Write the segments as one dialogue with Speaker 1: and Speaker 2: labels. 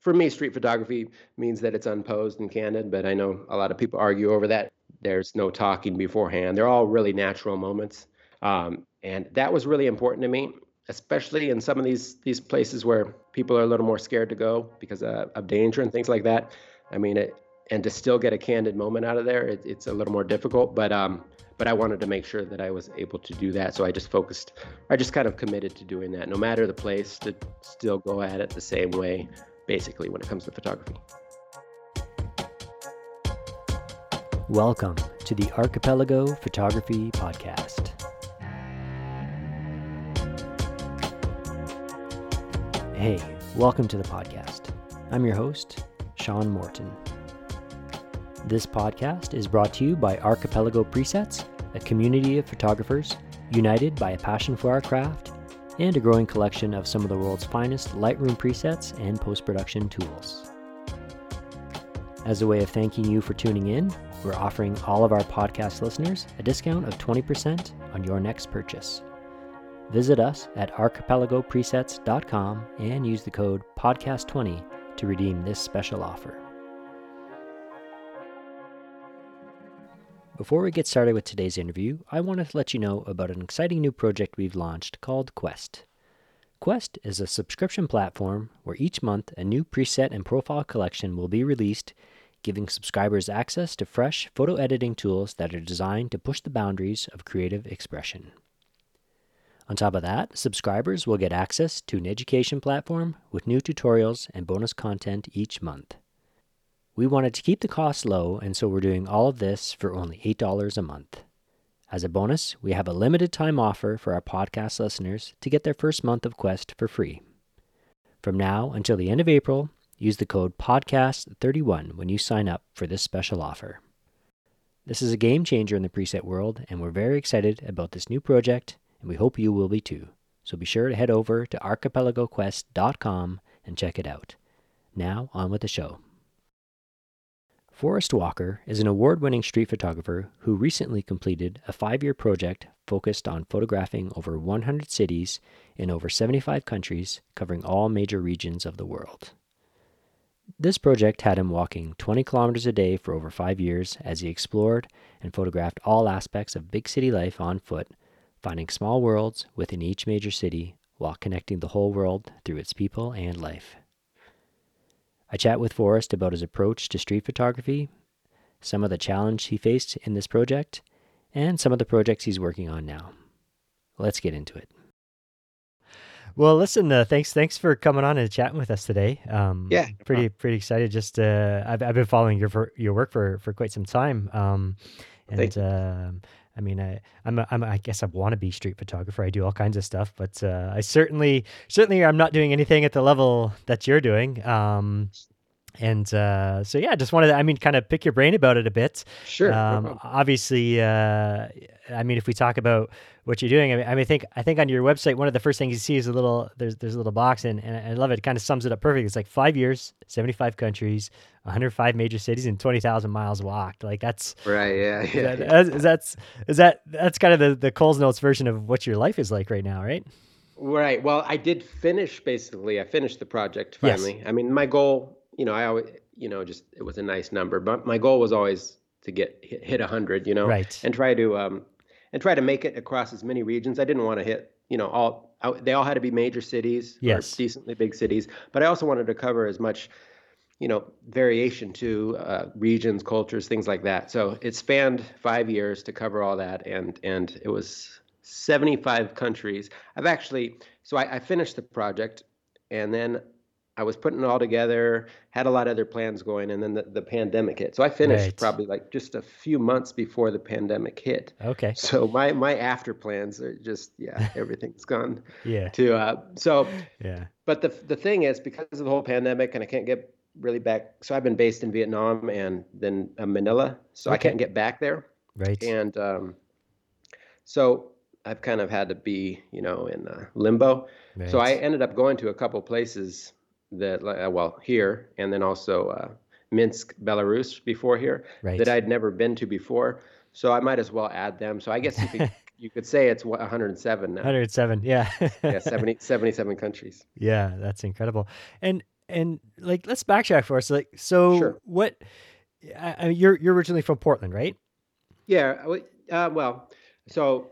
Speaker 1: for me, street photography means that it's unposed and candid, but I know a lot of people argue over that. There's no talking beforehand. They're all really natural moments. Um, and that was really important to me, especially in some of these these places where people are a little more scared to go because of, of danger and things like that. I mean, it, and to still get a candid moment out of there, it, it's a little more difficult. But um, but I wanted to make sure that I was able to do that, so I just focused. I just kind of committed to doing that, no matter the place, to still go at it the same way, basically, when it comes to photography.
Speaker 2: Welcome to the Archipelago Photography Podcast. Hey, welcome to the podcast. I'm your host, Sean Morton. This podcast is brought to you by Archipelago Presets, a community of photographers united by a passion for our craft and a growing collection of some of the world's finest Lightroom presets and post production tools. As a way of thanking you for tuning in, we're offering all of our podcast listeners a discount of 20% on your next purchase. Visit us at archipelagopresets.com and use the code PODCAST20 to redeem this special offer. Before we get started with today's interview, I wanted to let you know about an exciting new project we've launched called Quest. Quest is a subscription platform where each month a new preset and profile collection will be released, giving subscribers access to fresh photo editing tools that are designed to push the boundaries of creative expression. On top of that, subscribers will get access to an education platform with new tutorials and bonus content each month. We wanted to keep the costs low, and so we're doing all of this for only $8 a month. As a bonus, we have a limited time offer for our podcast listeners to get their first month of Quest for free. From now until the end of April, use the code PODCAST31 when you sign up for this special offer. This is a game changer in the preset world, and we're very excited about this new project and we hope you will be too. So be sure to head over to archipelagoquest.com and check it out. Now, on with the show. Forrest Walker is an award winning street photographer who recently completed a five year project focused on photographing over 100 cities in over 75 countries, covering all major regions of the world. This project had him walking 20 kilometers a day for over five years as he explored and photographed all aspects of big city life on foot finding small worlds within each major city while connecting the whole world through its people and life. I chat with Forrest about his approach to street photography, some of the challenge he faced in this project, and some of the projects he's working on now. Let's get into it. Well, listen, uh, thanks thanks for coming on and chatting with us today.
Speaker 1: Um, yeah,
Speaker 2: pretty pretty excited. Just uh, I've I've been following your your work for for quite some time. Um, and uh, I mean, I, I'm, a, I'm a, I guess I want to be street photographer. I do all kinds of stuff, but uh, I certainly, certainly, I'm not doing anything at the level that you're doing. Um, and uh, so yeah, just wanted to, I mean, kind of pick your brain about it a bit.
Speaker 1: Sure.
Speaker 2: Um,
Speaker 1: no
Speaker 2: obviously, uh, I mean, if we talk about what you're doing, I mean, I mean, I think I think on your website, one of the first things you see is a little there's there's a little box, and, and I love it. It kind of sums it up perfect. It's like five years, 75 countries, 105 major cities, and 20,000 miles walked. Like that's
Speaker 1: right. Yeah. Yeah.
Speaker 2: That, is, that's is that that's kind of the the Coles Notes version of what your life is like right now, right?
Speaker 1: Right. Well, I did finish basically. I finished the project finally. Yes. I mean, my goal you know, I always, you know, just it was a nice number, but my goal was always to get hit, hit 100, you know,
Speaker 2: right.
Speaker 1: and try to um and try to make it across as many regions. I didn't want to hit, you know, all I, they all had to be major cities
Speaker 2: yes.
Speaker 1: or decently big cities, but I also wanted to cover as much you know variation to uh, regions cultures things like that so it spanned five years to cover all that and and it was 75 countries i've actually so I, I finished the project and then I was putting it all together, had a lot of other plans going, and then the, the pandemic hit. So I finished right. probably like just a few months before the pandemic hit.
Speaker 2: Okay.
Speaker 1: So my my after plans are just yeah, everything's gone.
Speaker 2: yeah.
Speaker 1: To uh, so
Speaker 2: yeah.
Speaker 1: But the the thing is, because of the whole pandemic, and I can't get really back. So I've been based in Vietnam and then uh, Manila, so okay. I can't get back there.
Speaker 2: Right.
Speaker 1: And um, so I've kind of had to be, you know, in uh, limbo. Right. So I ended up going to a couple places that uh, well here and then also uh, Minsk, Belarus before here
Speaker 2: right.
Speaker 1: that I'd never been to before. So I might as well add them. So I guess you could, you could say it's 107 now.
Speaker 2: 107, yeah.
Speaker 1: yeah, 70, 77 countries.
Speaker 2: Yeah, that's incredible. And and like let's backtrack for us. Like, so
Speaker 1: Sure.
Speaker 2: what? I, I, you're you're originally from Portland, right?
Speaker 1: Yeah. Uh, well, so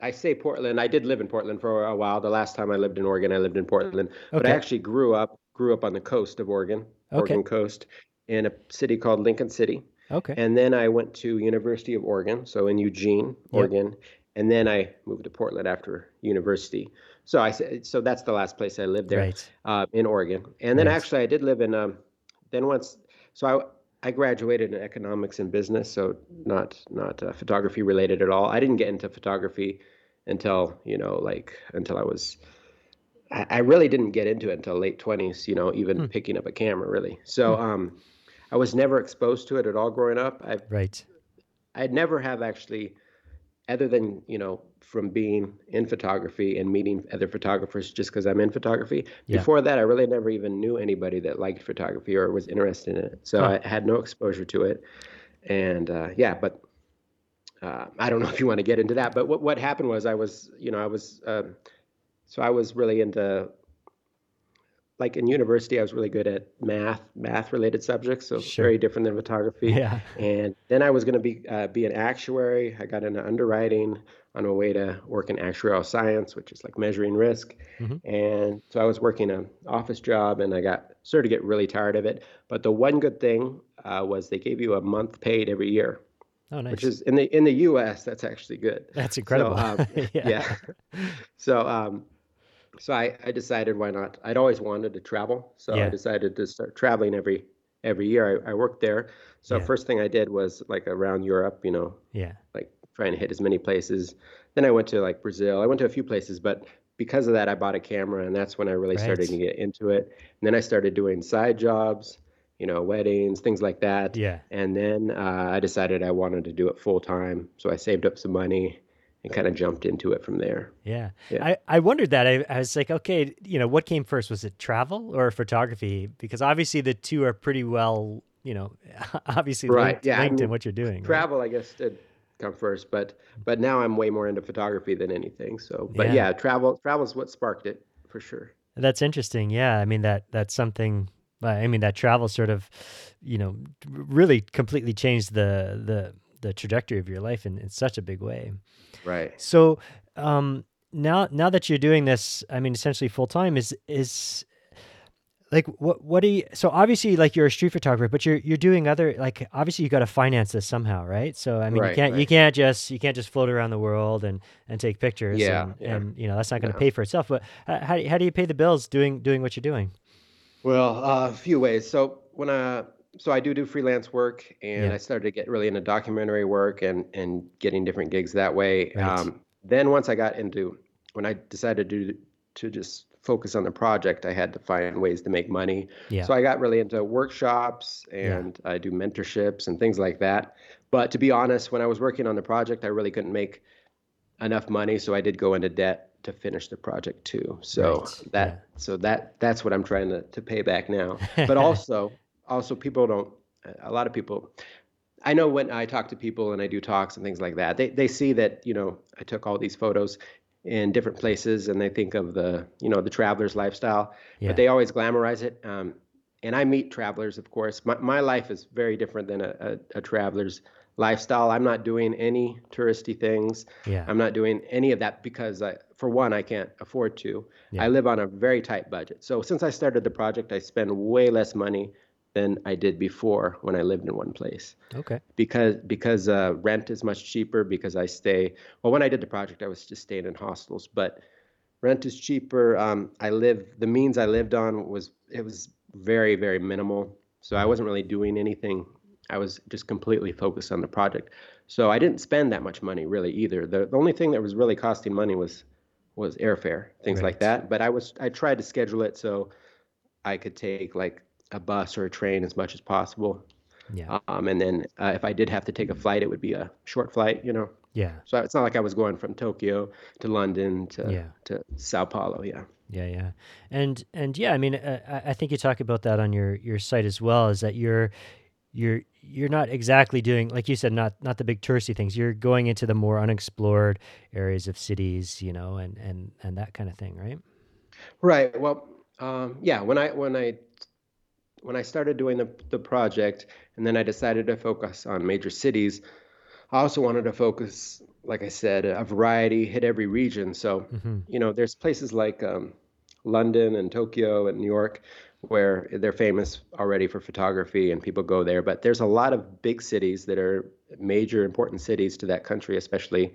Speaker 1: I say Portland. I did live in Portland for a while. The last time I lived in Oregon, I lived in Portland. But I actually grew up grew up on the coast of Oregon,
Speaker 2: Okay.
Speaker 1: Oregon coast, in a city called Lincoln City.
Speaker 2: Okay.
Speaker 1: And then I went to University of Oregon, so in Eugene,
Speaker 2: Yep.
Speaker 1: Oregon. And then I moved to Portland after university. So I said, so that's the last place I lived there,
Speaker 2: Right.
Speaker 1: uh, in Oregon. And then
Speaker 2: Right.
Speaker 1: actually I did live in, um, then once, so I, I graduated in economics and business, so not not uh, photography related at all. I didn't get into photography until you know like until I was I, I really didn't get into it until late twenties. You know, even
Speaker 2: Hmm.
Speaker 1: picking up a camera really. So um, I was never exposed to it at all growing up. I
Speaker 2: Right.
Speaker 1: I'd never have actually, other than you know from being in photography and meeting other photographers just because I'm in photography.
Speaker 2: Yeah.
Speaker 1: Before that, I really never even knew anybody that liked photography or was interested in it. So
Speaker 2: Huh.
Speaker 1: I had no exposure to it, and uh, yeah, but uh, I don't know if you want to get into that. But what what happened was I was you know I was um, so I was really into like in university I was really good at math math related subjects so
Speaker 2: Sure.
Speaker 1: very different than photography
Speaker 2: Yeah.
Speaker 1: and then I was going to be uh, be an actuary. I got into underwriting on my way to work in actuarial science, which is like measuring risk.
Speaker 2: Mhm.
Speaker 1: And so I was working an office job, and I got started to get really tired of it. But the one good thing uh, was they gave you a month paid every year,
Speaker 2: Oh, nice.
Speaker 1: which is in the in the U.S. that's actually good.
Speaker 2: That's incredible.
Speaker 1: um,
Speaker 2: yeah.
Speaker 1: yeah. So um, so I, I decided why not. I'd always wanted to travel, so
Speaker 2: Yeah.
Speaker 1: I decided to start traveling every every year. I, I worked there. So
Speaker 2: Yeah.
Speaker 1: first thing I did was like around Europe, you know,
Speaker 2: Yeah.
Speaker 1: like trying to hit as many places. Then I went to like Brazil. I went to a few places, but because of that, I bought a camera, and that's when I really started to get into it. And then I started doing side jobs, you know, weddings, things like that.
Speaker 2: Yeah.
Speaker 1: And then uh, I decided I wanted to do it full time, so I saved up some money and kind of jumped into it from there.
Speaker 2: Yeah.
Speaker 1: Yeah.
Speaker 2: I, I wondered that. I, I was like, okay, you know, what came first? Was it travel or photography? Because obviously the two are pretty well, you know, obviously
Speaker 1: Right,
Speaker 2: linked,
Speaker 1: yeah, I
Speaker 2: linked in what you're doing. right?
Speaker 1: Travel, I guess, did come first, but but now I'm way more into photography than anything. So, but
Speaker 2: Yeah.
Speaker 1: yeah, travel travel is what sparked it for sure.
Speaker 2: That's interesting. Yeah. I mean, that that's something, I mean, that travel sort of, you know, really completely changed the, the, the trajectory of your life in, in such a big way.
Speaker 1: Right.
Speaker 2: So um, now now that you're doing this, I mean, essentially full time is is like what what do you? So obviously, like you're a street photographer, but you're you're doing other like obviously you got to finance this somehow, right? So I mean, you can't you can't just you can't just float around the world and and take pictures.
Speaker 1: Yeah,
Speaker 2: and,
Speaker 1: yeah.
Speaker 2: and you know that's not going to
Speaker 1: No.
Speaker 2: pay for itself. But how do you- how do you pay the bills doing doing what you're doing?
Speaker 1: Well, uh, a few ways. So when I so I do do freelance work, and
Speaker 2: Yeah.
Speaker 1: I started to get really into documentary work and and getting different gigs that way.
Speaker 2: Right.
Speaker 1: Um, then once I got into when I decided to to just focus on the project, I had to find ways to make money.
Speaker 2: Yeah.
Speaker 1: So I got really into workshops
Speaker 2: Yeah.
Speaker 1: and I do mentorships and things like that. But to be honest, when I was working on the project, I really couldn't make enough money, so I did go into debt to finish the project too. So
Speaker 2: Right,
Speaker 1: that
Speaker 2: yeah.
Speaker 1: so that that's what I'm trying to to pay back now. But also also people don't a lot of people I know when I talk to people and I do talks and things like that, they they see that, you know, I took all these photos in different places and they think of the, you know, the traveler's lifestyle,
Speaker 2: Yeah.
Speaker 1: but they always glamorize it. Um, and I meet travelers, of course. My, my life is very different than a, a, a traveler's lifestyle. I'm not doing any touristy things.
Speaker 2: yeah.
Speaker 1: I'm not doing any of that because, I, for one, I can't afford to.
Speaker 2: Yeah.
Speaker 1: I live on a very tight budget. So since I started the project, I spend way less money than I did before when I lived in one place
Speaker 2: okay.
Speaker 1: because because uh, rent is much cheaper because I stay. Well, when I did the project, I was just staying in hostels, but rent is cheaper. Um, I live the means I lived on was it was very very minimal, so I wasn't really doing anything. I was just completely focused on the project, so I didn't spend that much money really either. The, the only thing that was really costing money was was airfare, things
Speaker 2: Right.
Speaker 1: like that. But I was I tried to schedule it so I could take like a bus or a train as much as possible.
Speaker 2: Yeah.
Speaker 1: Um, and then uh, if I did have to take a flight, it would be a short flight, you know.
Speaker 2: Yeah.
Speaker 1: So it's not like I was going from Tokyo to London to
Speaker 2: Yeah.
Speaker 1: to Sao Paulo. Yeah.
Speaker 2: Yeah, yeah, and and yeah, I mean, uh, I I think you talk about that on your your site as well. Is that you're you're you're not exactly doing like you said, not not the big touristy things. You're going into the more unexplored areas of cities, you know, and and and that kind of thing, right?
Speaker 1: Right. Well, Um, yeah, when I when I when I started doing the the project, and then I decided to focus on major cities. I also wanted to focus, like I said, a variety, hit every region. So,
Speaker 2: hmm
Speaker 1: you know, there's places like um, London and Tokyo and New York where they're famous already for photography and people go there. But there's a lot of big cities that are major important cities to that country, especially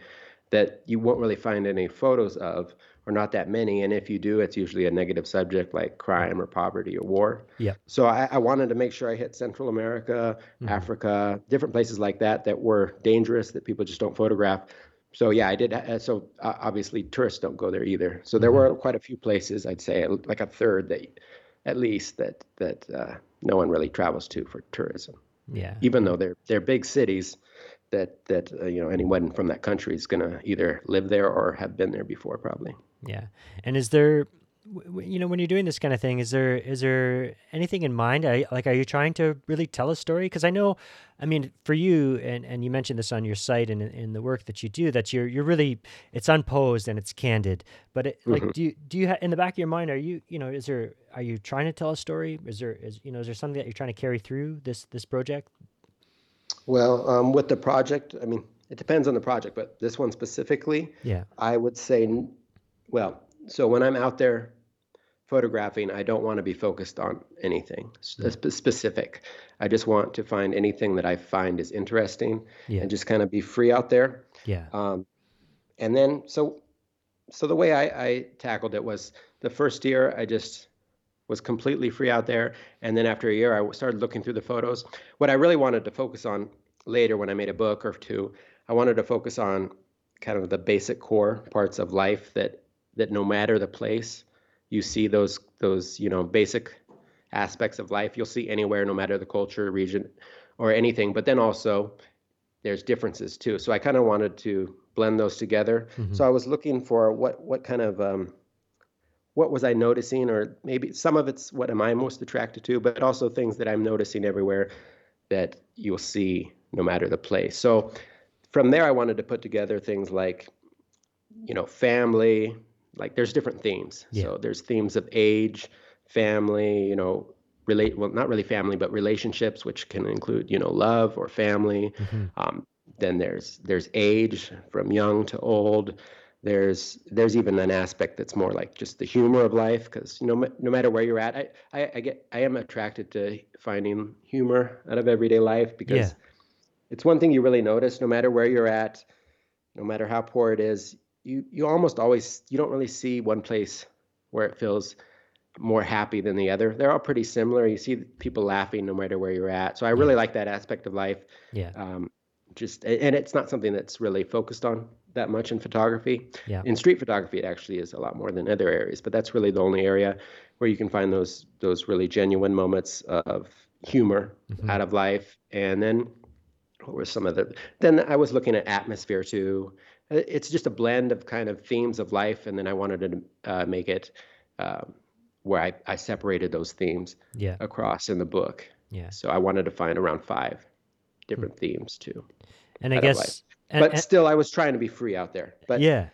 Speaker 1: that you won't really find any photos of, or not that many. And if you do, it's usually a negative subject like crime or poverty or war.
Speaker 2: Yeah.
Speaker 1: So I, I wanted to make sure I hit Central America,
Speaker 2: hmm
Speaker 1: Africa, different places like that that were dangerous that people just don't photograph. So yeah, I did. uh, So uh, obviously tourists don't go there either. So there
Speaker 2: hmm
Speaker 1: were quite a few places, I'd say like a third that, at least that that uh, no one really travels to for tourism,
Speaker 2: Yeah.
Speaker 1: even though they're they're big cities that that uh, you know anyone from that country is gonna either live there or have been there before probably.
Speaker 2: Yeah. And is there, you know, when you're doing this kind of thing, is there is there anything in mind? You- like, are you trying to really tell a story? Because I know, I mean, for you, and and you mentioned this on your site and in, the work that you do, that you're you're really it's unposed and it's candid. But it, like,
Speaker 1: hmm
Speaker 2: do you do you ha- in the back of your mind, are you you know, is there are you trying to tell a story? Is there is you know, is there something that you're trying to carry through this this project?
Speaker 1: Well, um, with the project, I mean, it depends on the project, but this one specifically,
Speaker 2: Yeah.
Speaker 1: I would say, n- well, so when I'm out there photographing, I don't want to be focused on anything s- uh, spe- specific. I just want to find anything that I find is interesting
Speaker 2: Yeah.
Speaker 1: and just kind of be free out there.
Speaker 2: Yeah.
Speaker 1: Um, and then, so so the way I, I tackled it was the first year I just was completely free out there, and then after a year I started looking through the photos. What I really wanted to focus on later, when I made a book or two, I wanted to focus on kind of the basic core parts of life that that no matter the place, you see those those you know basic aspects of life you'll see anywhere, no matter the culture, region, or anything. But then also there's differences too. So I kind of wanted to blend those together.
Speaker 2: hmm
Speaker 1: So I was looking for what what kind of um, what was I noticing, or maybe some of it's what am I most attracted to, but also things that I'm noticing everywhere that you'll see no matter the place. So from there, I wanted to put together things like you know family, like there's different themes.
Speaker 2: Yeah.
Speaker 1: So there's themes of age, family, you know. Relate well, not really family, but relationships, which can include, you know, love or family,
Speaker 2: hmm
Speaker 1: um, then there's there's age from young to old. There's there's even an aspect that's more like just the humor of life because you know no matter where you're at, I, I I get I am attracted to finding humor out of everyday life
Speaker 2: Yeah.
Speaker 1: because it's one thing you really notice no matter where you're at, no matter how poor it is, you you almost always you don't really see one place where it feels more happy than the other. They're all pretty similar. You see people laughing no matter where you're at. So I
Speaker 2: Yeah.
Speaker 1: really like that aspect of life
Speaker 2: Yeah.
Speaker 1: um, just and it's not something that's really focused on that much in photography.
Speaker 2: Yeah.
Speaker 1: In street photography, it actually is a lot more than other areas, but that's really the only area where you can find those those really genuine moments of humor
Speaker 2: hmm
Speaker 1: out of life. And then what were some of the? Then I was looking at atmosphere too. Uh, It's just a blend of kind of themes of life, and then I wanted to uh, make it um, where I, I separated those themes
Speaker 2: Yeah.
Speaker 1: across in the book.
Speaker 2: Yeah.
Speaker 1: So I wanted to find around five
Speaker 2: Hmm.
Speaker 1: different themes too
Speaker 2: And I guess,
Speaker 1: But
Speaker 2: and
Speaker 1: still, I was trying to be free out there. But
Speaker 2: yeah.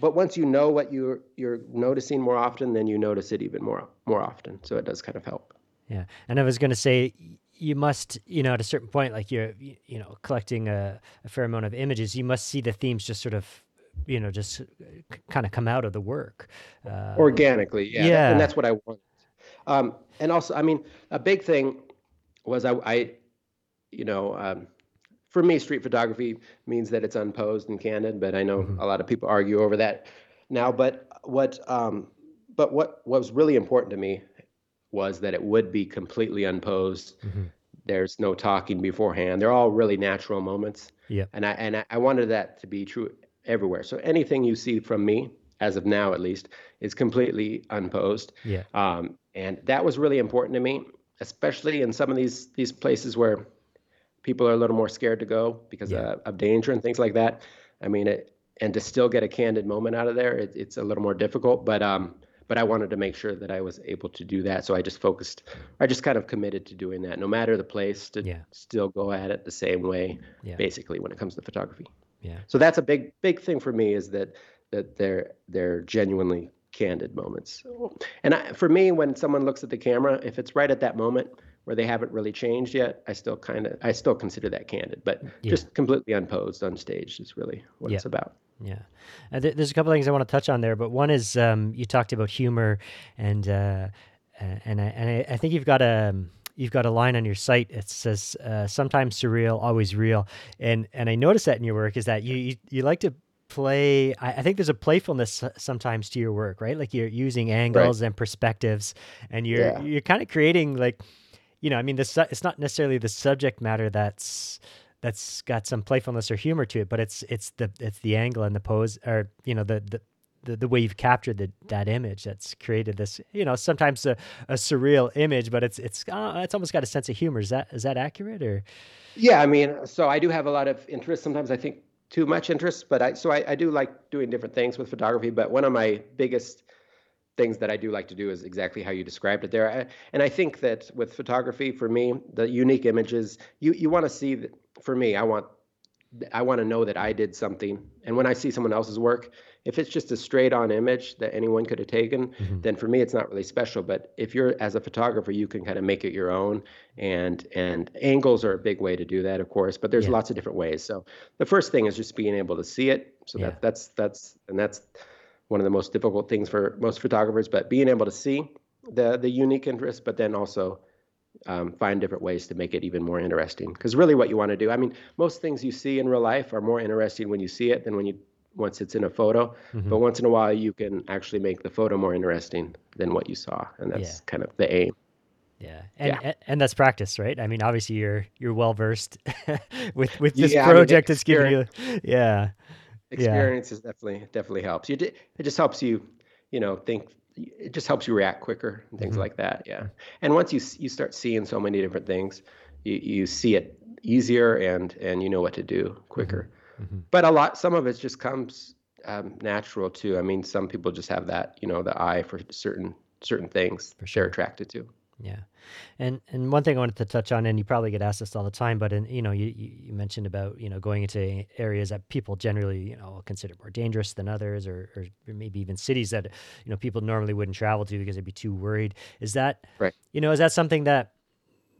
Speaker 1: but once you know what you're you're noticing more often, then you notice it even more more often. So it does kind of help.
Speaker 2: Yeah, and I was going to say you must, you know, at a certain point, like you're, you know, collecting a, a fair amount of images, you must see the themes just sort of, you know, just kind of come out of the work. Uh,
Speaker 1: Organically, yeah, that, and that's what I want. Um, and also, I mean, a big thing was I, I you know, um, for me, street photography means that it's unposed and candid. But I know
Speaker 2: hmm
Speaker 1: a lot of people argue over that now. But what um, but what was really important to me was that it would be completely unposed
Speaker 2: hmm
Speaker 1: There's no talking beforehand. They're all really natural moments,
Speaker 2: Yep.
Speaker 1: and I and I I wanted that to be true everywhere. So anything you see from me, as of now at least, is completely unposed,
Speaker 2: Yeah.
Speaker 1: um, and that was really important to me, especially in some of these these places where people are a little more scared to go because
Speaker 2: Yeah.
Speaker 1: uh, of danger and things like that. I mean, it, and to still get a candid moment out of there, it, it's a little more difficult. But um, but I wanted to make sure that I was able to do that, so I just focused, I just kind of committed to doing that, no matter the place, to
Speaker 2: Yeah.
Speaker 1: still go at it the same way,
Speaker 2: Yeah.
Speaker 1: basically, when it comes to photography.
Speaker 2: Yeah.
Speaker 1: So that's a big big thing for me is that that they're they're genuinely candid moments. And I, for me, when someone looks at the camera, if it's right at that moment where they haven't really changed yet, I still kind of I still consider that candid. But
Speaker 2: Yeah.
Speaker 1: just completely unposed, unstaged is really what
Speaker 2: Yeah.
Speaker 1: it's about.
Speaker 2: Yeah, uh, th- there's a couple things I want to touch on there, but one is um, you talked about humor, and uh, and I, and I, I think you've got a um, you've got a line on your site. It says uh, sometimes surreal, always real, and and I noticed that in your work is that you you, you like to play. I, I think there's a playfulness sometimes to your work, right? Like you're using angles and perspectives, and you're
Speaker 1: Yeah.
Speaker 2: you're kind of creating like you know, I mean, this it's not necessarily the subject matter that's that's got some playfulness or humor to it, but it's it's the it's the angle and the pose, or you know, the the the, the way you've captured the, that image that's created this, you know, sometimes a, a surreal image, but it's it's uh, it's almost got a sense of humor. Is that is that accurate or?
Speaker 1: Yeah, I mean, so I do have a lot of interest. Sometimes I think too much interest, but I so I, I do like doing different things with photography. But one of my biggest things that I do like to do is exactly how you described it there. I, and I think that with photography, for me, the unique images you you want to see. That, for me, I want I want to know that I did something. And when I see someone else's work, if it's just a straight on image that anyone could have taken,
Speaker 2: Mhm.
Speaker 1: then for me it's not really special. But if you're as a photographer, you can kind of make it your own. And and angles are a big way to do that, of course. But there's
Speaker 2: Yeah.
Speaker 1: lots of different ways. So the first thing is just being able to see it. So
Speaker 2: Yeah.
Speaker 1: that that's that's and that's one of the most difficult things for most photographers. But being able to see the the unique interest, but then also um, find different ways to make it even more interesting. Because really, what you want to do, I mean, most things you see in real life are more interesting when you see it than when you once it's in a photo.
Speaker 2: Mhm.
Speaker 1: But once in a while, you can actually make the photo more interesting than what you saw, and that's kind of the aim.
Speaker 2: Yeah, and,
Speaker 1: Yeah.
Speaker 2: and that's practice, right? I mean, obviously you're you're well versed with with this
Speaker 1: Yeah, I mean,
Speaker 2: project. It's giving you, yeah,
Speaker 1: Experience is definitely definitely helps. You it just helps you, you know, think. It just helps you react quicker and things
Speaker 2: Mhm.
Speaker 1: like that. Yeah. And once you you start seeing so many different things, you you see it easier and and you know what to do quicker.
Speaker 2: Mhm.
Speaker 1: but a lot some of it just comes um, natural too i mean some people just have that you know the eye for certain certain things
Speaker 2: For sure.
Speaker 1: they're attracted to
Speaker 2: Yeah, and and one thing I wanted to touch on, and you probably get asked this all the time, but in, you know, you you mentioned about you know going into areas that people generally you know consider more dangerous than others, or or maybe even cities that you know people normally wouldn't travel to because they'd be too worried. Is that
Speaker 1: Right.
Speaker 2: You know, is that something that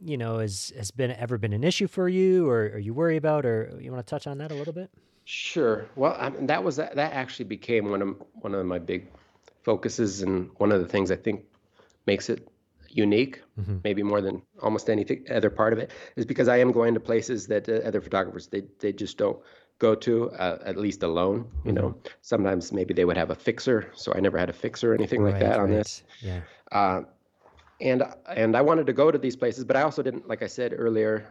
Speaker 2: you know is has been ever been an issue for you, or, or you worry about, or you want to touch on that a little bit?
Speaker 1: sure well I mean, that was that actually became one of one of my big focuses and one of the things i think makes it unique
Speaker 2: Mhm.
Speaker 1: maybe more than almost anything other part of it is because i am going to places that uh, other photographers they, they just don't go to uh, at least alone you know sometimes maybe they would have a fixer so i never had a fixer or anything like
Speaker 2: Right,
Speaker 1: that on
Speaker 2: right.
Speaker 1: this
Speaker 2: Yeah.
Speaker 1: Uh, and and I wanted to go to these places, but I also didn't, like I said earlier,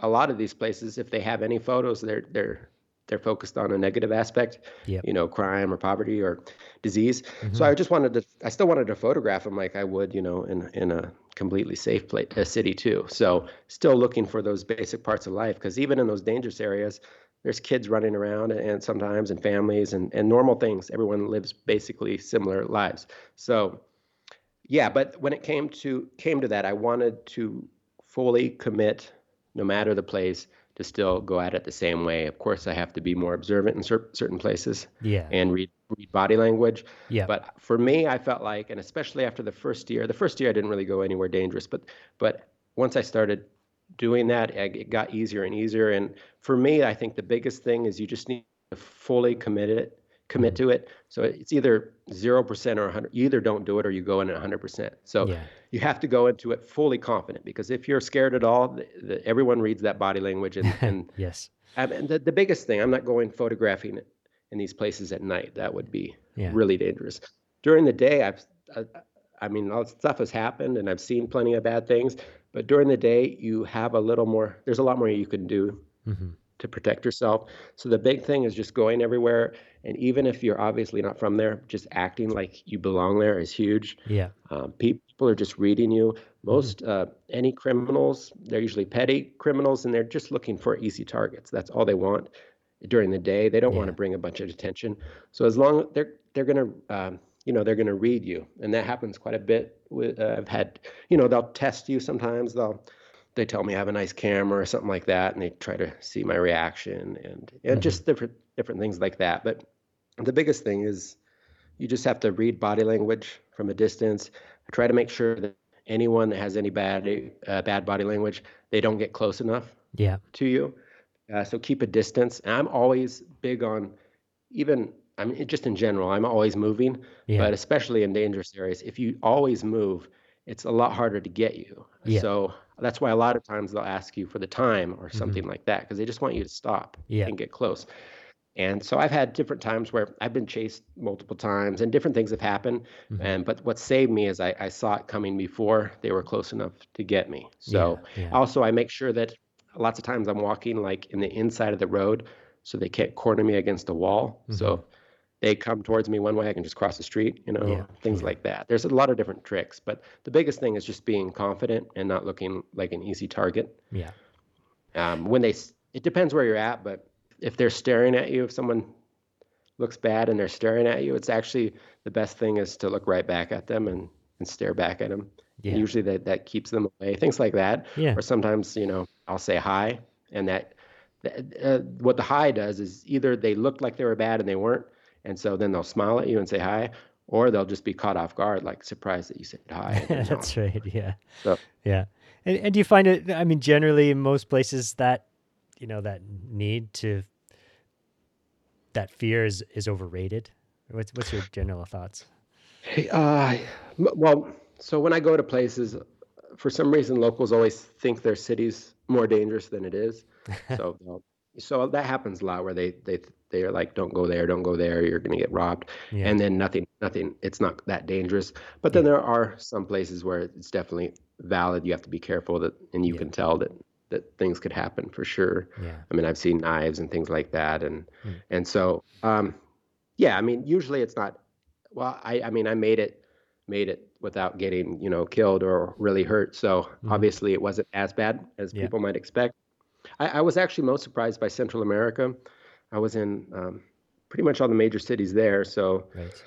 Speaker 1: a lot of these places, if they have any photos, they're they're they're focused on a negative aspect,
Speaker 2: Yep.
Speaker 1: you know, crime or poverty or disease.
Speaker 2: Mhm.
Speaker 1: So I just wanted to, I still wanted to photograph them like I would, you know, in in a completely safe place, a city too. So still looking for those basic parts of life, because even in those dangerous areas, there's kids running around and sometimes and families and and normal things. Everyone lives basically similar lives. So yeah, but when it came to came to that, I wanted to fully commit, no matter the place, to still go at it the same way. Of course, I have to be more observant in cer- certain places
Speaker 2: Yeah.
Speaker 1: and read read body language.
Speaker 2: Yeah.
Speaker 1: But for me, I felt like, and especially after the first year, the first year I didn't really go anywhere dangerous, but but once I started doing that, it got easier and easier. And for me, I think the biggest thing is you just need to fully commit it, commit to it. So it's either zero percent or 100. You either don't do it or you go in at 100 percent. So
Speaker 2: Yeah.
Speaker 1: you have to go into it fully confident because if you're scared at all, the, the, everyone reads that body language and and
Speaker 2: yes.
Speaker 1: I mean, the, the biggest thing, I'm not going photographing it in these places at night. That would be
Speaker 2: Yeah.
Speaker 1: really dangerous. During the day, I've, I, I mean, all stuff has happened and I've seen plenty of bad things. But during the day, you have a little more, there's a lot more you can do
Speaker 2: hmm
Speaker 1: to protect yourself. So the big thing is just going everywhere. And even if you're obviously not from there, just acting like you belong there is huge.
Speaker 2: Yeah.
Speaker 1: Um, people are just reading you. Most uh, any criminals, they're usually petty criminals, and they're just looking for easy targets. That's all they want during the day. They don't want to bring a bunch of attention. So as long they're they're gonna um, you know they're gonna read you, and that happens quite a bit. With uh, I've had you know they'll test you sometimes. They'll they tell me I have a nice camera or something like that, and they try to see my reaction and and
Speaker 2: Mhm.
Speaker 1: just different different things like that. But the biggest thing is you just have to read body language from a distance. I try to make sure that anyone that has any bad uh, bad body language, they don't get close enough
Speaker 2: Yeah.
Speaker 1: to you. Uh, so keep a distance. And I'm always big on even I mean just in general, I'm always moving,
Speaker 2: Yeah.
Speaker 1: but especially in dangerous areas, if you always move, it's a lot harder to get you.
Speaker 2: Yeah.
Speaker 1: So that's why a lot of times they'll ask you for the time or
Speaker 2: Mhm.
Speaker 1: something like that because they just want you to stop
Speaker 2: Yeah.
Speaker 1: and get close. And so I've had different times where I've been chased multiple times and different things have happened.
Speaker 2: Mhm.
Speaker 1: And but what saved me is I, I saw it coming before they were close enough to get me. So
Speaker 2: Yeah. Yeah.
Speaker 1: also I make sure that lots of times I'm walking like in the inside of the road so they can't corner me against a wall.
Speaker 2: Mhm.
Speaker 1: So they come towards me one way, I can just cross the street, you know,
Speaker 2: Yeah.
Speaker 1: things
Speaker 2: Yeah.
Speaker 1: like that. There's a lot of different tricks, but the biggest thing is just being confident and not looking like an easy target.
Speaker 2: Yeah.
Speaker 1: Um, when they, it depends where you're at, but if they're staring at you, if someone looks bad and they're staring at you, it's actually the best thing is to look right back at them and, and stare back at them.
Speaker 2: Yeah.
Speaker 1: Usually that, that keeps them away, things like that.
Speaker 2: Yeah.
Speaker 1: Or sometimes, you know, I'll say hi, and that, uh, what the hi does is either they looked like they were bad and they weren't, and so then they'll smile at you and say hi, or they'll just be caught off guard, like surprised that you said hi.
Speaker 2: That's right. Yeah.
Speaker 1: So
Speaker 2: Yeah. And, and do you find it, I mean, generally in most places that, you know, that need to, that fear is, is overrated? What's, what's your general thoughts?
Speaker 1: Hey, Uh, well, so when I go to places, for some reason, locals always think their city's more dangerous than it is. So, so that happens a lot where they they they are like, "Don't go there, don't go there, you're gonna get robbed,"
Speaker 2: Yeah.
Speaker 1: and then nothing, nothing, it's not that dangerous. But then there are some places where it's definitely valid. You have to be careful that, and you
Speaker 2: Yeah.
Speaker 1: can tell that that things could happen for sure.
Speaker 2: Yeah.
Speaker 1: I mean, I've seen knives and things like that, and
Speaker 2: Hmm.
Speaker 1: and so um, yeah. I mean, usually it's not. Well, I I mean, I made it made it without getting you know killed or really hurt. So
Speaker 2: Mhm.
Speaker 1: obviously, it wasn't as bad as
Speaker 2: Yeah.
Speaker 1: people might expect. I, I was actually most surprised by Central America. I was in um, pretty much all the major cities there. So
Speaker 2: Right.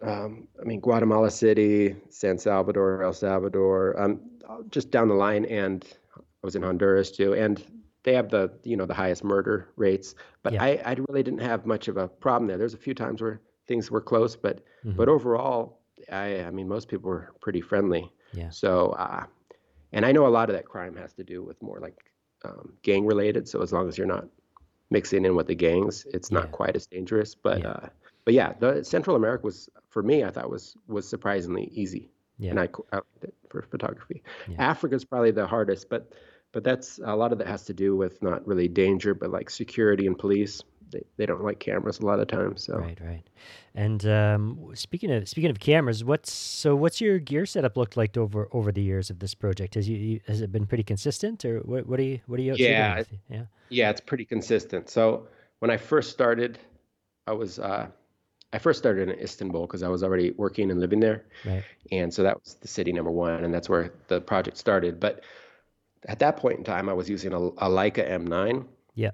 Speaker 1: um, I mean, Guatemala City, San Salvador, El Salvador, um, just down the line, and I was in Honduras too, and they have the you know the highest murder rates. But
Speaker 2: Yeah.
Speaker 1: I, I really didn't have much of a problem there. There's a few times where things were close, but
Speaker 2: Mhm.
Speaker 1: but overall, I I mean most people were pretty friendly.
Speaker 2: Yeah.
Speaker 1: So uh, and I know a lot of that crime has to do with more like um, gang related. So as long as you're not mixing in with the gangs, it's not
Speaker 2: Yeah.
Speaker 1: quite as dangerous. But
Speaker 2: Yeah.
Speaker 1: uh, but yeah, the Central America was for me. I thought was was surprisingly easy,
Speaker 2: Yeah.
Speaker 1: and I, I liked it for photography.
Speaker 2: Yeah.
Speaker 1: Africa's probably the hardest, but but that's a lot of that has to do with not really danger, but like security and police. They they don't like cameras a lot of times. So
Speaker 2: Right, right. And um, speaking of speaking of cameras, what's so what's your gear setup looked like over over the years of this project? Has you, you has it been pretty consistent, or what what are you what are you
Speaker 1: Yeah,
Speaker 2: with? Yeah,
Speaker 1: Yeah, it's pretty consistent. So when I first started, I was uh, I first started in Istanbul because I was already working and living there,
Speaker 2: right.
Speaker 1: and so that was the city number one, and that's where the project started. But at that point in time, I was using a, a Leica M9.
Speaker 2: Yeah.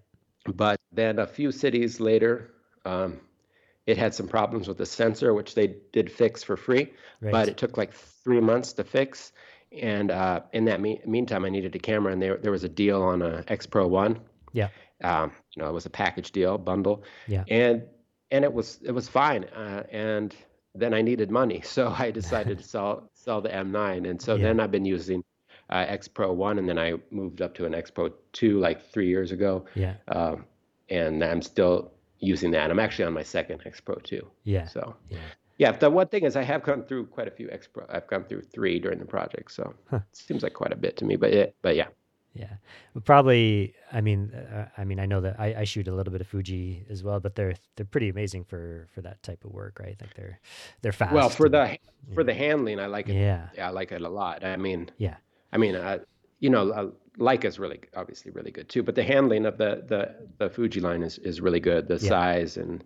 Speaker 1: But then a few cities later, um, it had some problems with the sensor, which they did fix for free,
Speaker 2: Right.
Speaker 1: but it took like three months to fix. And uh, in that me- meantime, I needed a camera, and there there was a deal on a X Pro One.
Speaker 2: Yeah.
Speaker 1: Um, you know, it was a package deal, bundle.
Speaker 2: Yeah.
Speaker 1: And and it was it was fine. Uh, and then I needed money, so I decided to sell sell the M9. And so
Speaker 2: Yeah.
Speaker 1: then I've been using uh, X Pro One, and then I moved up to an X Pro Two like three years ago.
Speaker 2: yeah,
Speaker 1: Um, and I'm still using that. I'm actually on my second X Pro Two.
Speaker 2: yeah,
Speaker 1: So
Speaker 2: yeah.
Speaker 1: yeah, the one thing is I have gone through quite a few X Pro. I've gone through three during the project, so
Speaker 2: Huh.
Speaker 1: it seems like quite a bit to me. But it, but yeah,
Speaker 2: Yeah, Well, probably. I mean, uh, I mean, I know that I, I shoot a little bit of Fuji as well, but they're they're pretty amazing for for that type of work, right? Like they're they're fast.
Speaker 1: well for
Speaker 2: and-
Speaker 1: the for the handling, I like it.
Speaker 2: yeah,
Speaker 1: Yeah, I like it a lot. I mean,
Speaker 2: yeah,
Speaker 1: I mean, uh, you know, uh, Leica's really obviously really good too. But the handling of the the the Fuji line is is really good. The
Speaker 2: Yeah.
Speaker 1: size and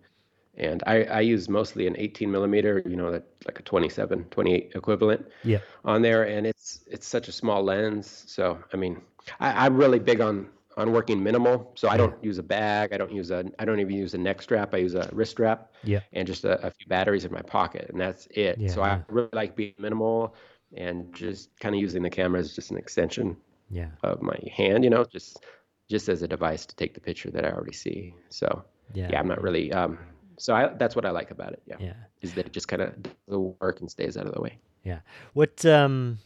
Speaker 1: and I I use mostly an 18 millimeter. You know, that like a 27, 28 equivalent.
Speaker 2: yeah,
Speaker 1: on there, and it's it's such a small lens. So I mean, I, I'm really big on on working minimal. So I don't use a bag. I don't use a. I don't even use a neck strap. I use a wrist strap
Speaker 2: yeah,
Speaker 1: and just a, a few batteries in my pocket, and that's it.
Speaker 2: Yeah,
Speaker 1: so. I really like being minimal and just kind of using the camera as just an extension
Speaker 2: yeah,
Speaker 1: of my hand. You know, just just as a device to take the picture that I already see. So
Speaker 2: yeah.
Speaker 1: yeah, I'm not really um, So I, that's what I like about it. Yeah,
Speaker 2: Yeah.
Speaker 1: is that it just kind of the work and stays out of the way.
Speaker 2: Yeah. What um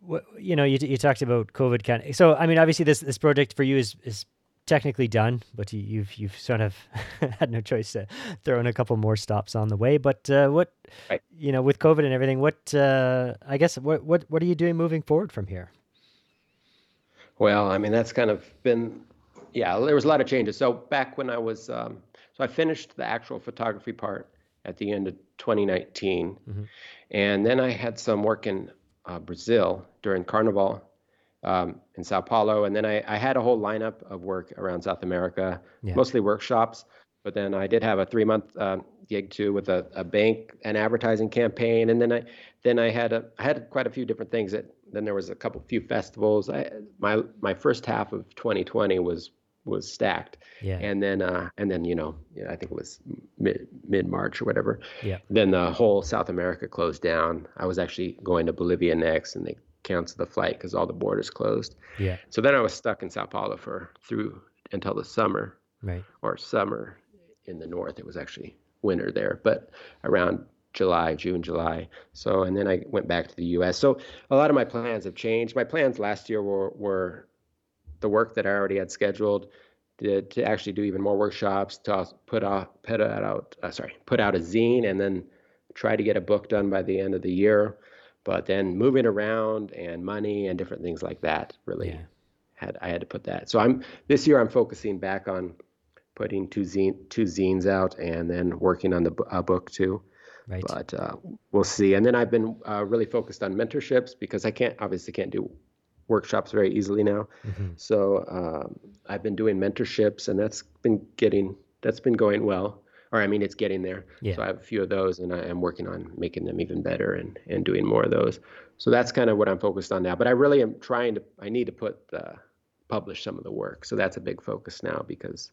Speaker 2: what you know, you you talked about COVID kind of. So I mean, obviously this this project for you is is technically done, but you, you've you've sort of had no choice to throw in a couple more stops on the way. But uh, what
Speaker 1: Right.
Speaker 2: you know, with COVID and everything, what uh I guess what what what are you doing moving forward from here?
Speaker 1: Well, I mean, that's kind of been, yeah, there was a lot of changes. So back when I was, um, so I finished the actual photography part at the end of 2019.
Speaker 2: Mhm.
Speaker 1: And then I had some work in uh, Brazil during Carnival um, in Sao Paulo. And then I, I had a whole lineup of work around South America,
Speaker 2: Yeah.
Speaker 1: mostly workshops. But then I did have a three month um gig too with a, a bank, an advertising campaign. And then I, then I had a, I had quite a few different things that, then there was a couple, few festivals. I, my, my first half of 2020 was, was stacked.
Speaker 2: Yeah.
Speaker 1: And then, uh, and then, you know, yeah, I think it was mid mid March or whatever.
Speaker 2: Yeah.
Speaker 1: Then the whole South America closed down. I was actually going to Bolivia next, and they canceled the flight because all the borders closed.
Speaker 2: Yeah.
Speaker 1: So then I was stuck in Sao Paulo for through until the summer
Speaker 2: Right.
Speaker 1: or summer in the north. It was actually winter there, but around July, June, July. So, and then I went back to the U.S. So a lot of my plans have changed. My plans last year were were the work that I already had scheduled to, to actually do even more workshops, to put out put out uh, sorry put out a zine, and then try to get a book done by the end of the year. But then moving around and money and different things like that really
Speaker 2: Yeah.
Speaker 1: had I had to put that. So I'm this year I'm focusing back on putting two zine two zines out and then working on the book too.
Speaker 2: Right.
Speaker 1: But uh, we'll see. And then I've been uh, really focused on mentorships because I can't obviously can't do workshops very easily now.
Speaker 2: Mhm.
Speaker 1: So um, I've been doing mentorships and that's been getting that's been going well. Or I mean it's getting there.
Speaker 2: Yeah.
Speaker 1: So I have a few of those and I am working on making them even better and and doing more of those. So that's kind of what I'm focused on now. But I really am trying to I need to put uh, publish some of the work. So that's a big focus now because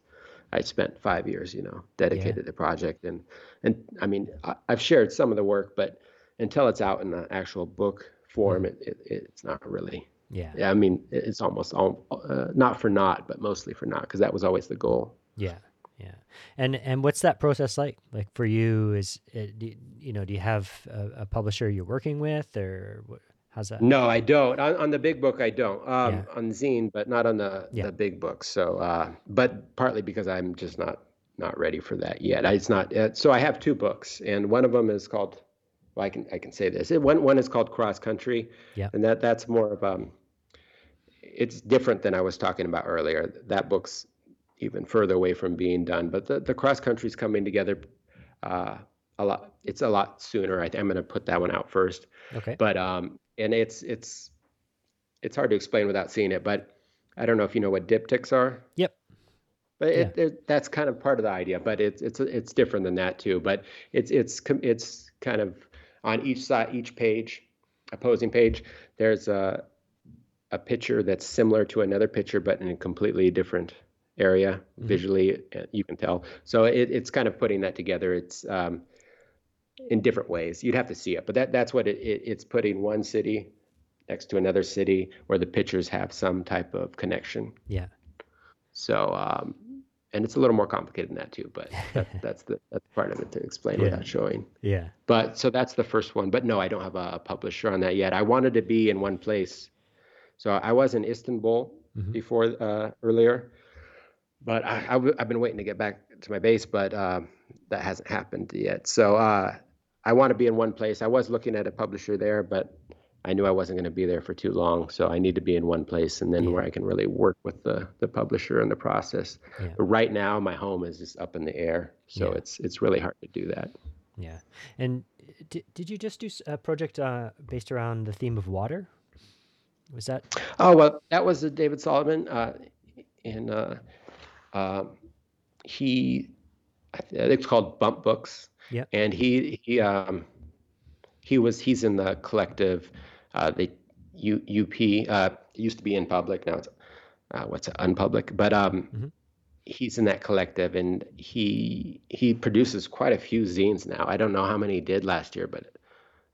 Speaker 1: I spent five years, you know, dedicated to the project, and and I mean, I, I've shared some of the work, but until it's out in the actual book form, it, it it's not really.
Speaker 2: Yeah.
Speaker 1: Yeah, I mean, it's almost all uh, not for naught, but mostly for naught, because that was always the goal.
Speaker 2: Yeah, yeah. And and what's that process like? Like for you, is it, do, you- know, do you have a, a publisher you're working with, or how's that?
Speaker 1: No, I don't. On, on the big book, I don't. Um,
Speaker 2: Yeah.
Speaker 1: On Zine, but not on the
Speaker 2: Yeah.
Speaker 1: the big book. So, uh, but partly because I'm just not not ready for that yet. I, it's not. Uh, so I have two books, and one of them is called. Well, I can I can say this. It, one one is called Cross Country,
Speaker 2: Yeah.
Speaker 1: and that that's more of um. It's different than I was talking about earlier. That book's even further away from being done, but the the Cross Country's coming together. Uh, a lot. It's a lot sooner. I I'm going to put that one out first
Speaker 2: Okay.
Speaker 1: but um and it's it's it's hard to explain without seeing it but i don't know if you know what diptychs are
Speaker 2: Yep.
Speaker 1: but it, it that's kind of part of the idea but it's it's it's different than that too but it's it's it's kind of on each side each page opposing page there's a a picture that's similar to another picture but in a completely different area
Speaker 2: Mhm.
Speaker 1: visually uh, you can tell so it, it's kind of putting that together it's um in different ways. You'd have to see it, but that that's what it, it it's putting one city next to another city where the pictures have some type of connection.
Speaker 2: Yeah.
Speaker 1: So um, and it's a little more complicated than that too, but that, that's the that's part of it to explain
Speaker 2: Yeah.
Speaker 1: without showing.
Speaker 2: Yeah.
Speaker 1: But so that's the first one. But no, I don't have a, publisher on that yet. I wanted to be in one place. So I was in Istanbul
Speaker 2: Mhm.
Speaker 1: before uh, earlier, but I, I w- I've been waiting to get back to my base, but um, that hasn't happened yet. So uh, I want to be in one place. I was looking at a publisher there, but I knew I wasn't going to be there for too long. So I need to be in one place and then
Speaker 2: Yeah.
Speaker 1: where I can really work with the, the publisher and the process.
Speaker 2: Yeah.
Speaker 1: But right now, my home is just up in the air. So
Speaker 2: Yeah.
Speaker 1: it's it's really hard to do that.
Speaker 2: Yeah. And did, did you just do a project uh, based around the theme of water? Was that?
Speaker 1: Oh well, that was uh, David Solomon, uh, and uh, he, I think it's called Bump Books.
Speaker 2: Yep.
Speaker 1: And he he um, he was he's in the collective, uh, the U, UP. Uh, used to be in public. Now it's uh, what's it, unpublic. But um,
Speaker 2: Mhm.
Speaker 1: he's in that collective, and he he produces quite a few zines now. I don't know how many he did last year, but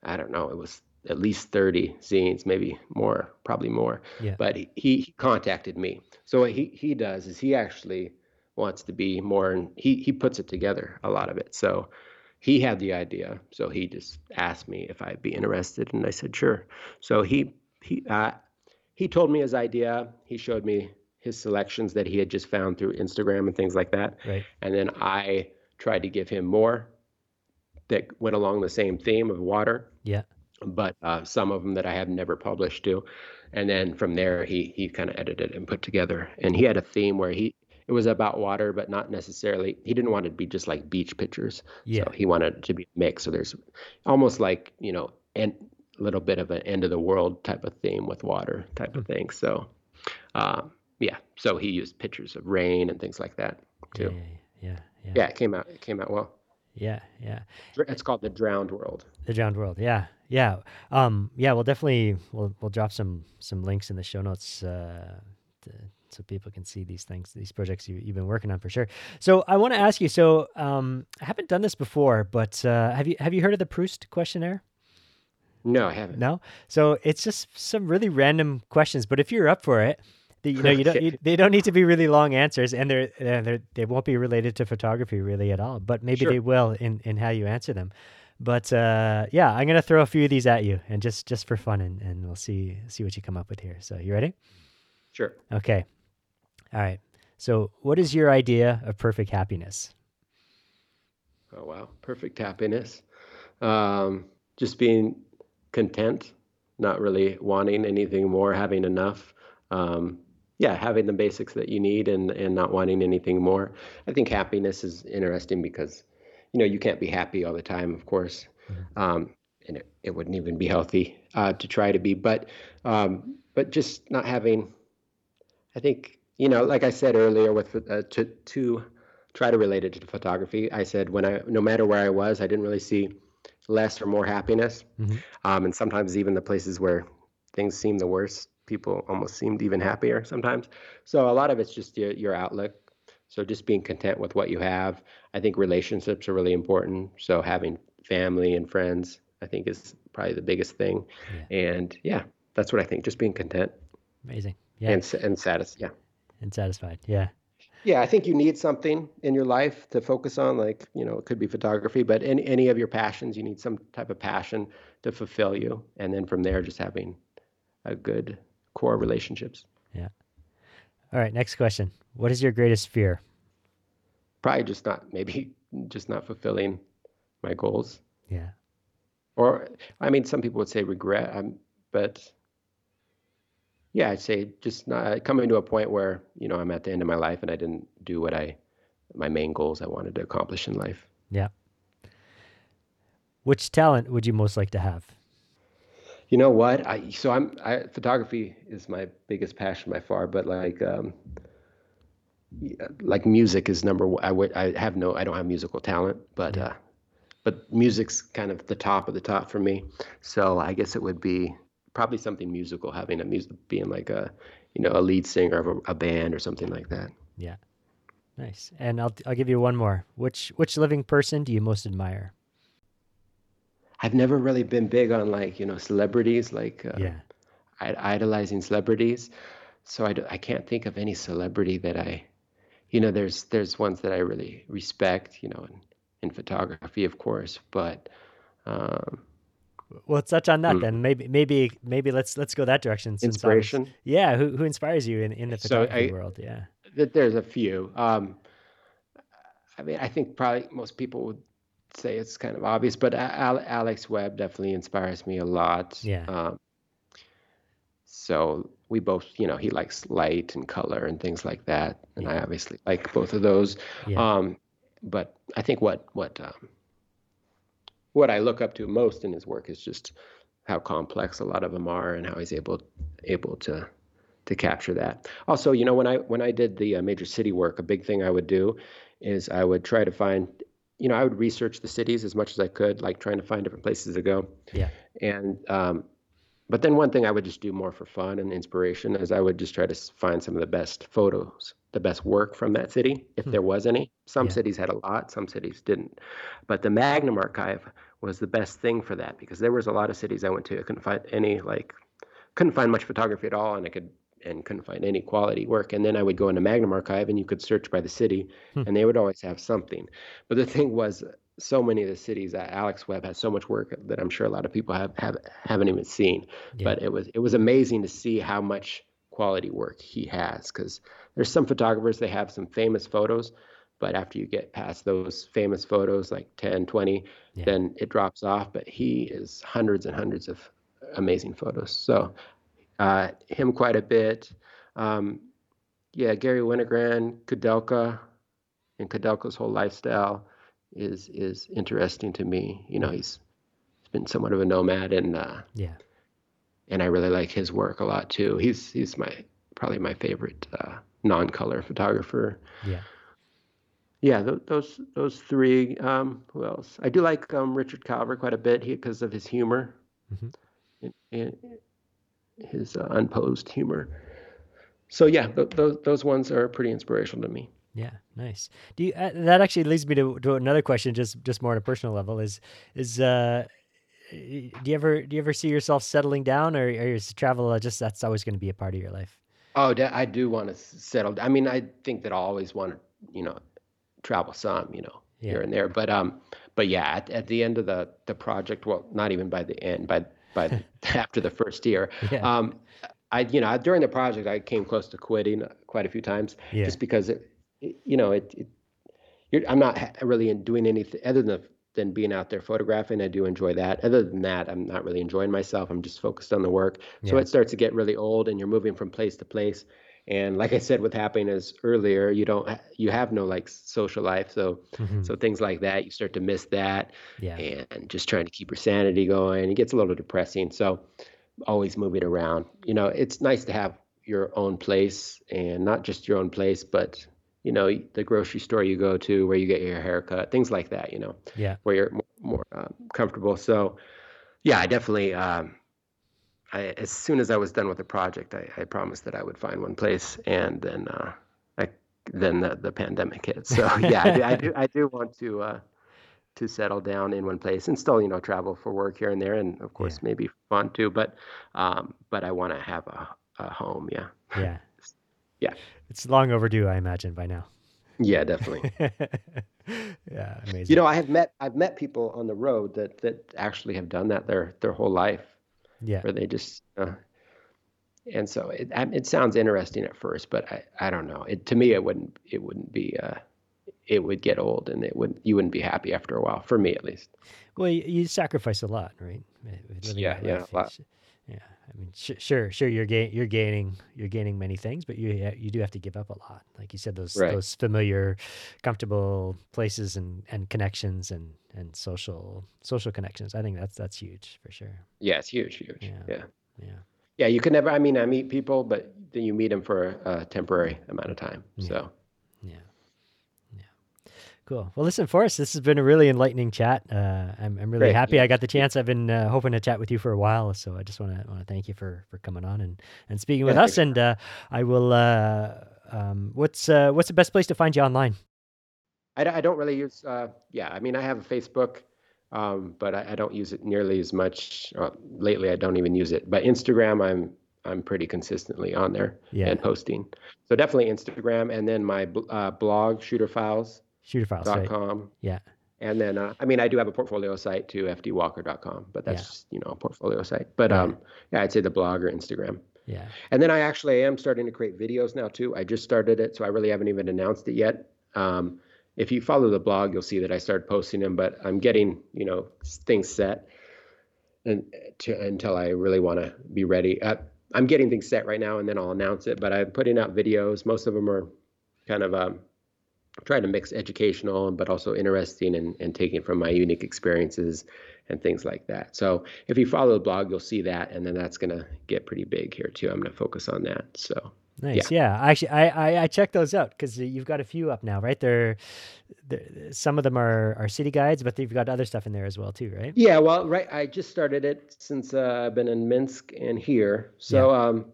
Speaker 1: I don't know. It was at least 30 zines, maybe more, probably more.
Speaker 2: Yeah.
Speaker 1: But he, he contacted me. So what he, he does is he actually wants to be more, and he he puts it together a lot of it. So he had the idea, so he just asked me if I'd be interested, and I said sure. So he he uh, he told me his idea. He showed me his selections that he had just found through Instagram and things like that.
Speaker 2: Right.
Speaker 1: And then I tried to give him more that went along the same theme of water.
Speaker 2: Yeah.
Speaker 1: But uh, some of them that I have never published to, and then from there he he kind of edited and put together. And he had a theme where he it was about water, but not necessarily. He didn't want it to be just like beach pictures.
Speaker 2: Yeah.
Speaker 1: So he wanted it to be mixed. So there's almost like you know, and a little bit of an end of the world type of theme with water type of thing. So, um, yeah. So he used pictures of rain and things like that too.
Speaker 2: Yeah. Yeah.
Speaker 1: Yeah, it came out. It came out well.
Speaker 2: Yeah. Yeah.
Speaker 1: It's called the Drowned World.
Speaker 2: The drowned world. Yeah. Yeah. Um, yeah. We'll definitely we'll we'll drop some some links in the show notes uh, to, so people can see these things, these projects you, you've been working on for sure. So I want to ask you. So um, I haven't done this before, but uh, have you have you heard of the Proust questionnaire?
Speaker 1: No, I haven't.
Speaker 2: No. So it's just some really random questions, but if you're up for it, the, you know you don't you, they don't need to be really long answers, and they're, uh, they're they won't be related to photography really at all. But maybe
Speaker 1: Sure.
Speaker 2: they will in in how you answer them. But uh, yeah, I'm gonna throw a few of these at you, and just just for fun, and, and we'll see see what you come up with here. So you ready?
Speaker 1: Sure.
Speaker 2: Okay. All right. So what is your idea of perfect happiness?
Speaker 1: Oh wow, perfect happiness. Um, just being content, not really wanting anything more, having enough. Um, yeah, having the basics that you need and and not wanting anything more. I think happiness is interesting because, you know, you can't be happy all the time, of course, um, and it, it wouldn't even be healthy uh, to try to be. But um, but just not having. I think you know, like I said earlier, with uh, to to try to relate it to photography. I said when I, no matter where I was, I didn't really see less or more happiness.
Speaker 2: Mhm.
Speaker 1: Um, and sometimes even the places where things seem the worst, people almost seemed even happier sometimes. So a lot of it's just your, your outlook. So just being content with what you have. I think relationships are really important. So having family and friends, I think is probably the biggest thing. And yeah, that's what I think. Just being content
Speaker 2: Amazing. Yeah.
Speaker 1: and and satis- Yeah.
Speaker 2: and satisfied. Yeah.
Speaker 1: Yeah, I think you need something in your life to focus on, like, you know, it could be photography, but any any of your passions, you need some type of passion to fulfill you. And then from there, just having a good core relationships.
Speaker 2: All right. Next question. What is your greatest fear?
Speaker 1: Probably just not, maybe just not fulfilling my goals.
Speaker 2: Yeah.
Speaker 1: Or, I mean, some people would say regret, um, but yeah, I'd say just not coming to a point where, you know, I'm at the end of my life and I didn't do what I, my main goals I wanted to accomplish in life.
Speaker 2: Yeah. Which talent would you most like to have?
Speaker 1: You know what? I so I'm I photography is my biggest passion by far, but like um like music is number one. I would I have no I don't have musical talent, but uh but music's kind of the top of the top for me. So I guess it would be probably something musical, having a music being like a you know a lead singer of a, a band or something like that.
Speaker 2: Yeah. Nice. And I'll I'll give you one more. Which which living person do you most admire?
Speaker 1: I've never really been big on like you know celebrities like uh,
Speaker 2: Yeah.
Speaker 1: I- idolizing celebrities. So I, d- I can't think of any celebrity that I, you know, there's there's ones that I really respect, you know, in, in photography, of course, but um,
Speaker 2: Well, touch on that
Speaker 1: Hmm.
Speaker 2: then. Maybe maybe maybe let's let's go that direction. since I was-
Speaker 1: inspiration.
Speaker 2: yeah. Who who inspires you in, in the
Speaker 1: So
Speaker 2: photography
Speaker 1: I-
Speaker 2: world? Yeah.
Speaker 1: There's a few. Um, I mean, I think probably most people would say it's kind of obvious, but Al- Alex Webb definitely inspires me a lot.
Speaker 2: Yeah.
Speaker 1: Um, so we both, you know, he likes light and color and things like that, and I obviously like both of those.
Speaker 2: Yeah.
Speaker 1: Um, but I think what what um, what I look up to most in his work is just how complex a lot of them are and how he's able able to to capture that. Also, you know, when I when I did the uh, major city work, a big thing I would do is I would try to find, you know, I would research the cities as much as I could, like trying to find different places to go.
Speaker 2: Yeah.
Speaker 1: And um, but then one thing I would just do more for fun and inspiration is I would just try to find some of the best photos, the best work from that city, if there was any. Some
Speaker 2: Yeah.
Speaker 1: cities had a lot, some cities didn't. But the Magnum Archive was the best thing for that because there was a lot of cities I went to. I couldn't find any like couldn't find much photography at all, and I could and couldn't find any quality work. And then I would go into Magnum Archive and you could search by the city
Speaker 2: Hmm.
Speaker 1: and they would always have something. But the thing was, so many of the cities that Alex Webb has so much work that I'm sure a lot of people have, have haven't even seen.
Speaker 2: Yeah.
Speaker 1: But it was it was amazing to see how much quality work he has because there's some photographers they have some famous photos but after you get past those famous photos like 10 20
Speaker 2: Yeah.
Speaker 1: then it drops off but he is hundreds and hundreds of amazing photos so uh, him quite a bit um, yeah Garry Winogrand Koudelka and Koudelka's whole lifestyle is is interesting to me you know he's he's been somewhat of a nomad and uh,
Speaker 2: Yeah.
Speaker 1: and I really like his work a lot too. He's he's my probably my favorite uh, non-color photographer.
Speaker 2: Yeah.
Speaker 1: Yeah, th- those those three. Um, who else? I do like um, Richard Kalvar quite a bit because of his humor,
Speaker 2: Mhm.
Speaker 1: and, and his uh, unposed humor. So yeah, th- those those ones are pretty inspirational to me.
Speaker 2: Yeah, nice. Do you, uh, that actually leads me to, to another question, just just more on a personal level. Is is uh, do you ever do you ever see yourself settling down, or, or is travel uh, just that's always going to be a part of your life?
Speaker 1: Oh, I do want to settle. I mean, I think that I always want to, you know, travel some, you know, here and there. But um, but yeah, at, at the end of the the project, well, not even by the end, by by after the first year,
Speaker 2: Yeah.
Speaker 1: um, I you know during the project I came close to quitting quite a few times,
Speaker 2: Yeah.
Speaker 1: just because it, it you know it, it you're, I'm not really in doing anything other than than being out there photographing. I do enjoy that. Other than that, I'm not really enjoying myself. I'm just focused on the work. So
Speaker 2: Yeah.
Speaker 1: it starts to get really old, and you're moving from place to place. And like I said with happiness earlier, you don't you have no like social life. So
Speaker 2: Mhm.
Speaker 1: so things like that, you start to miss that,
Speaker 2: Yeah.
Speaker 1: and just trying to keep your sanity going. It gets a little depressing. So always moving around. You know, it's nice to have your own place, and not just your own place, but you know the grocery store you go to, where you get your haircut, things like that. You know
Speaker 2: Yeah.
Speaker 1: where you're more, more uh, comfortable. So, yeah, I definitely. Um, I, as soon as I was done with the project, I, I promised that I would find one place, and then, uh, I, then the, the pandemic hit. So yeah, I do, I do, I do want to uh, to settle down in one place and still, you know, travel for work here and there, and of course maybe fun too. But um, but I want to have a, a home. Yeah,
Speaker 2: Yeah.
Speaker 1: Yeah.
Speaker 2: It's long overdue, I imagine, by now.
Speaker 1: yeah, definitely.
Speaker 2: yeah, amazing.
Speaker 1: You know, I have met I've met people on the road that that actually have done that their their whole life.
Speaker 2: Yeah.
Speaker 1: where they just uh, and so it it sounds interesting at first, but I, I don't know. It to me it wouldn't it wouldn't be uh, it would get old and it would you wouldn't be happy after a while for me at least.
Speaker 2: Well, you, you sacrifice a lot, right? with living
Speaker 1: Yeah, yeah, a lot.
Speaker 2: I mean, sh- sure, sure. You're you're gaining, you're gaining many things, but you you do have to give up a lot. Like you said, those
Speaker 1: Right.
Speaker 2: those familiar, comfortable places and and connections and and social social connections. I think that's that's huge for sure.
Speaker 1: Yeah, it's huge, huge.
Speaker 2: Yeah.
Speaker 1: Yeah.
Speaker 2: Yeah.
Speaker 1: Yeah, you can never I mean I meet people but then you meet them for a temporary amount of time. So.
Speaker 2: Cool. Well, listen, Forrest, this has been a really enlightening chat. Uh, I'm, I'm really
Speaker 1: Great.
Speaker 2: happy I got the chance. I've been uh, hoping to chat with you for a while, so I just want to want to thank you for for coming on and and speaking with
Speaker 1: Yeah,
Speaker 2: us. And uh, I will. Uh, um, what's uh, what's the best place to find you online?
Speaker 1: I, don't- I don't really use uh, yeah, I mean I have a Facebook um, but I, I don't use it nearly as much. Uh, lately I don't even use it. But Instagram I'm I'm pretty consistently on there.
Speaker 2: Yeah,
Speaker 1: and posting. So definitely Instagram, and then my bl- uh, blog shooterfiles.com.
Speaker 2: shooter files. Right? Yeah.
Speaker 1: And then uh, I mean I do have a portfolio site too, fdwalker.com, but that's
Speaker 2: Yeah.
Speaker 1: you know a portfolio site. But
Speaker 2: Yeah.
Speaker 1: um yeah, I'd say the blog or Instagram.
Speaker 2: Yeah.
Speaker 1: And then I actually am starting to create videos now too. I just started it, so I really haven't even announced it yet. Um, if you follow the blog, you'll see that I started posting them, but I'm getting you know things set and to, until I really want to be ready. Uh, I'm getting things set right now, and then I'll announce it. But I'm putting out videos. Most of them are kind of um, trying to mix educational but also interesting and, and taking from my unique experiences and things like that. So if you follow the blog, you'll see that, and then that's going to get pretty big here too. I'm going to focus on that. So
Speaker 2: Nice. Yeah. Actually, I, I, I checked those out because you've got a few up now, right? They're, they're some of them are, are city guides, but you've got other stuff in there as well too, right?
Speaker 1: yeah, well, right, I just started it since uh, I've been in Minsk and here. So um,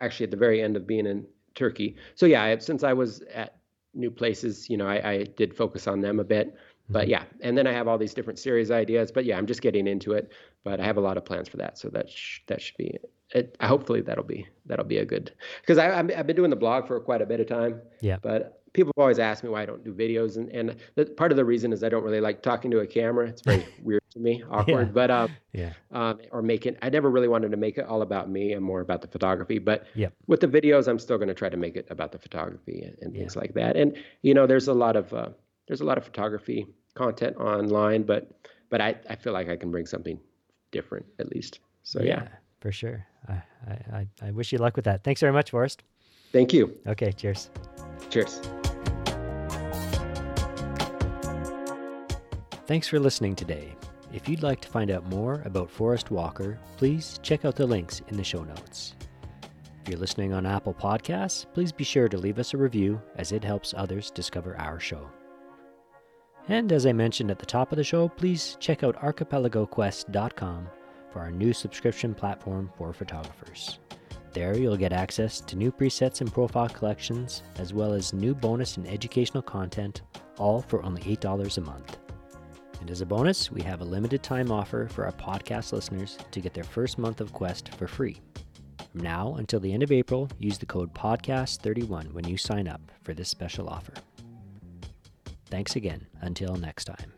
Speaker 1: actually, at the very end of being in Turkey. So yeah, I, since I was at new places, you know, I, I did focus on them a bit. But mm-hmm. yeah, and then I have all these different series ideas. But yeah, I'm just getting into it. But I have a lot of plans for that, so that sh- that should be. It, hopefully that'll be that'll be a good because I I've been doing the blog for quite a bit of time.
Speaker 2: Yeah.
Speaker 1: But people have always asked me why I don't do videos, and and the, part of the reason is I don't really like talking to a camera. It's very weird to me, awkward.
Speaker 2: Yeah.
Speaker 1: But um,
Speaker 2: Yeah.
Speaker 1: um, or make it. I never really wanted to make it all about me and more about the photography. But
Speaker 2: Yep.
Speaker 1: with the videos, I'm still going to try to make it about the photography and, and things like that. And you know, there's a lot of uh, there's a lot of photography content online, but but I I feel like I can bring something different at least. So yeah,
Speaker 2: For sure. I, I, I- I wish you luck with that. Thanks very much, Forrest.
Speaker 1: thank you.
Speaker 2: Okay, cheers.
Speaker 1: Cheers.
Speaker 2: Thanks for listening today. If you'd like to find out more about Forrest Walker, please check out the links in the show notes. If you're listening on Apple Podcasts, please be sure to leave us a review as it helps others discover our show. And as I mentioned at the top of the show, please check out archipelagoquest.com for our new subscription platform for photographers. There you'll get access to new presets and profile collections, as well as new bonus and educational content, all for only $8 a month. And as a bonus, we have a limited time offer for our podcast listeners to get their first month of Quest for free. From now until the end of April, use the code PODCAST31 when you sign up for this special offer. Thanks again. Until next time.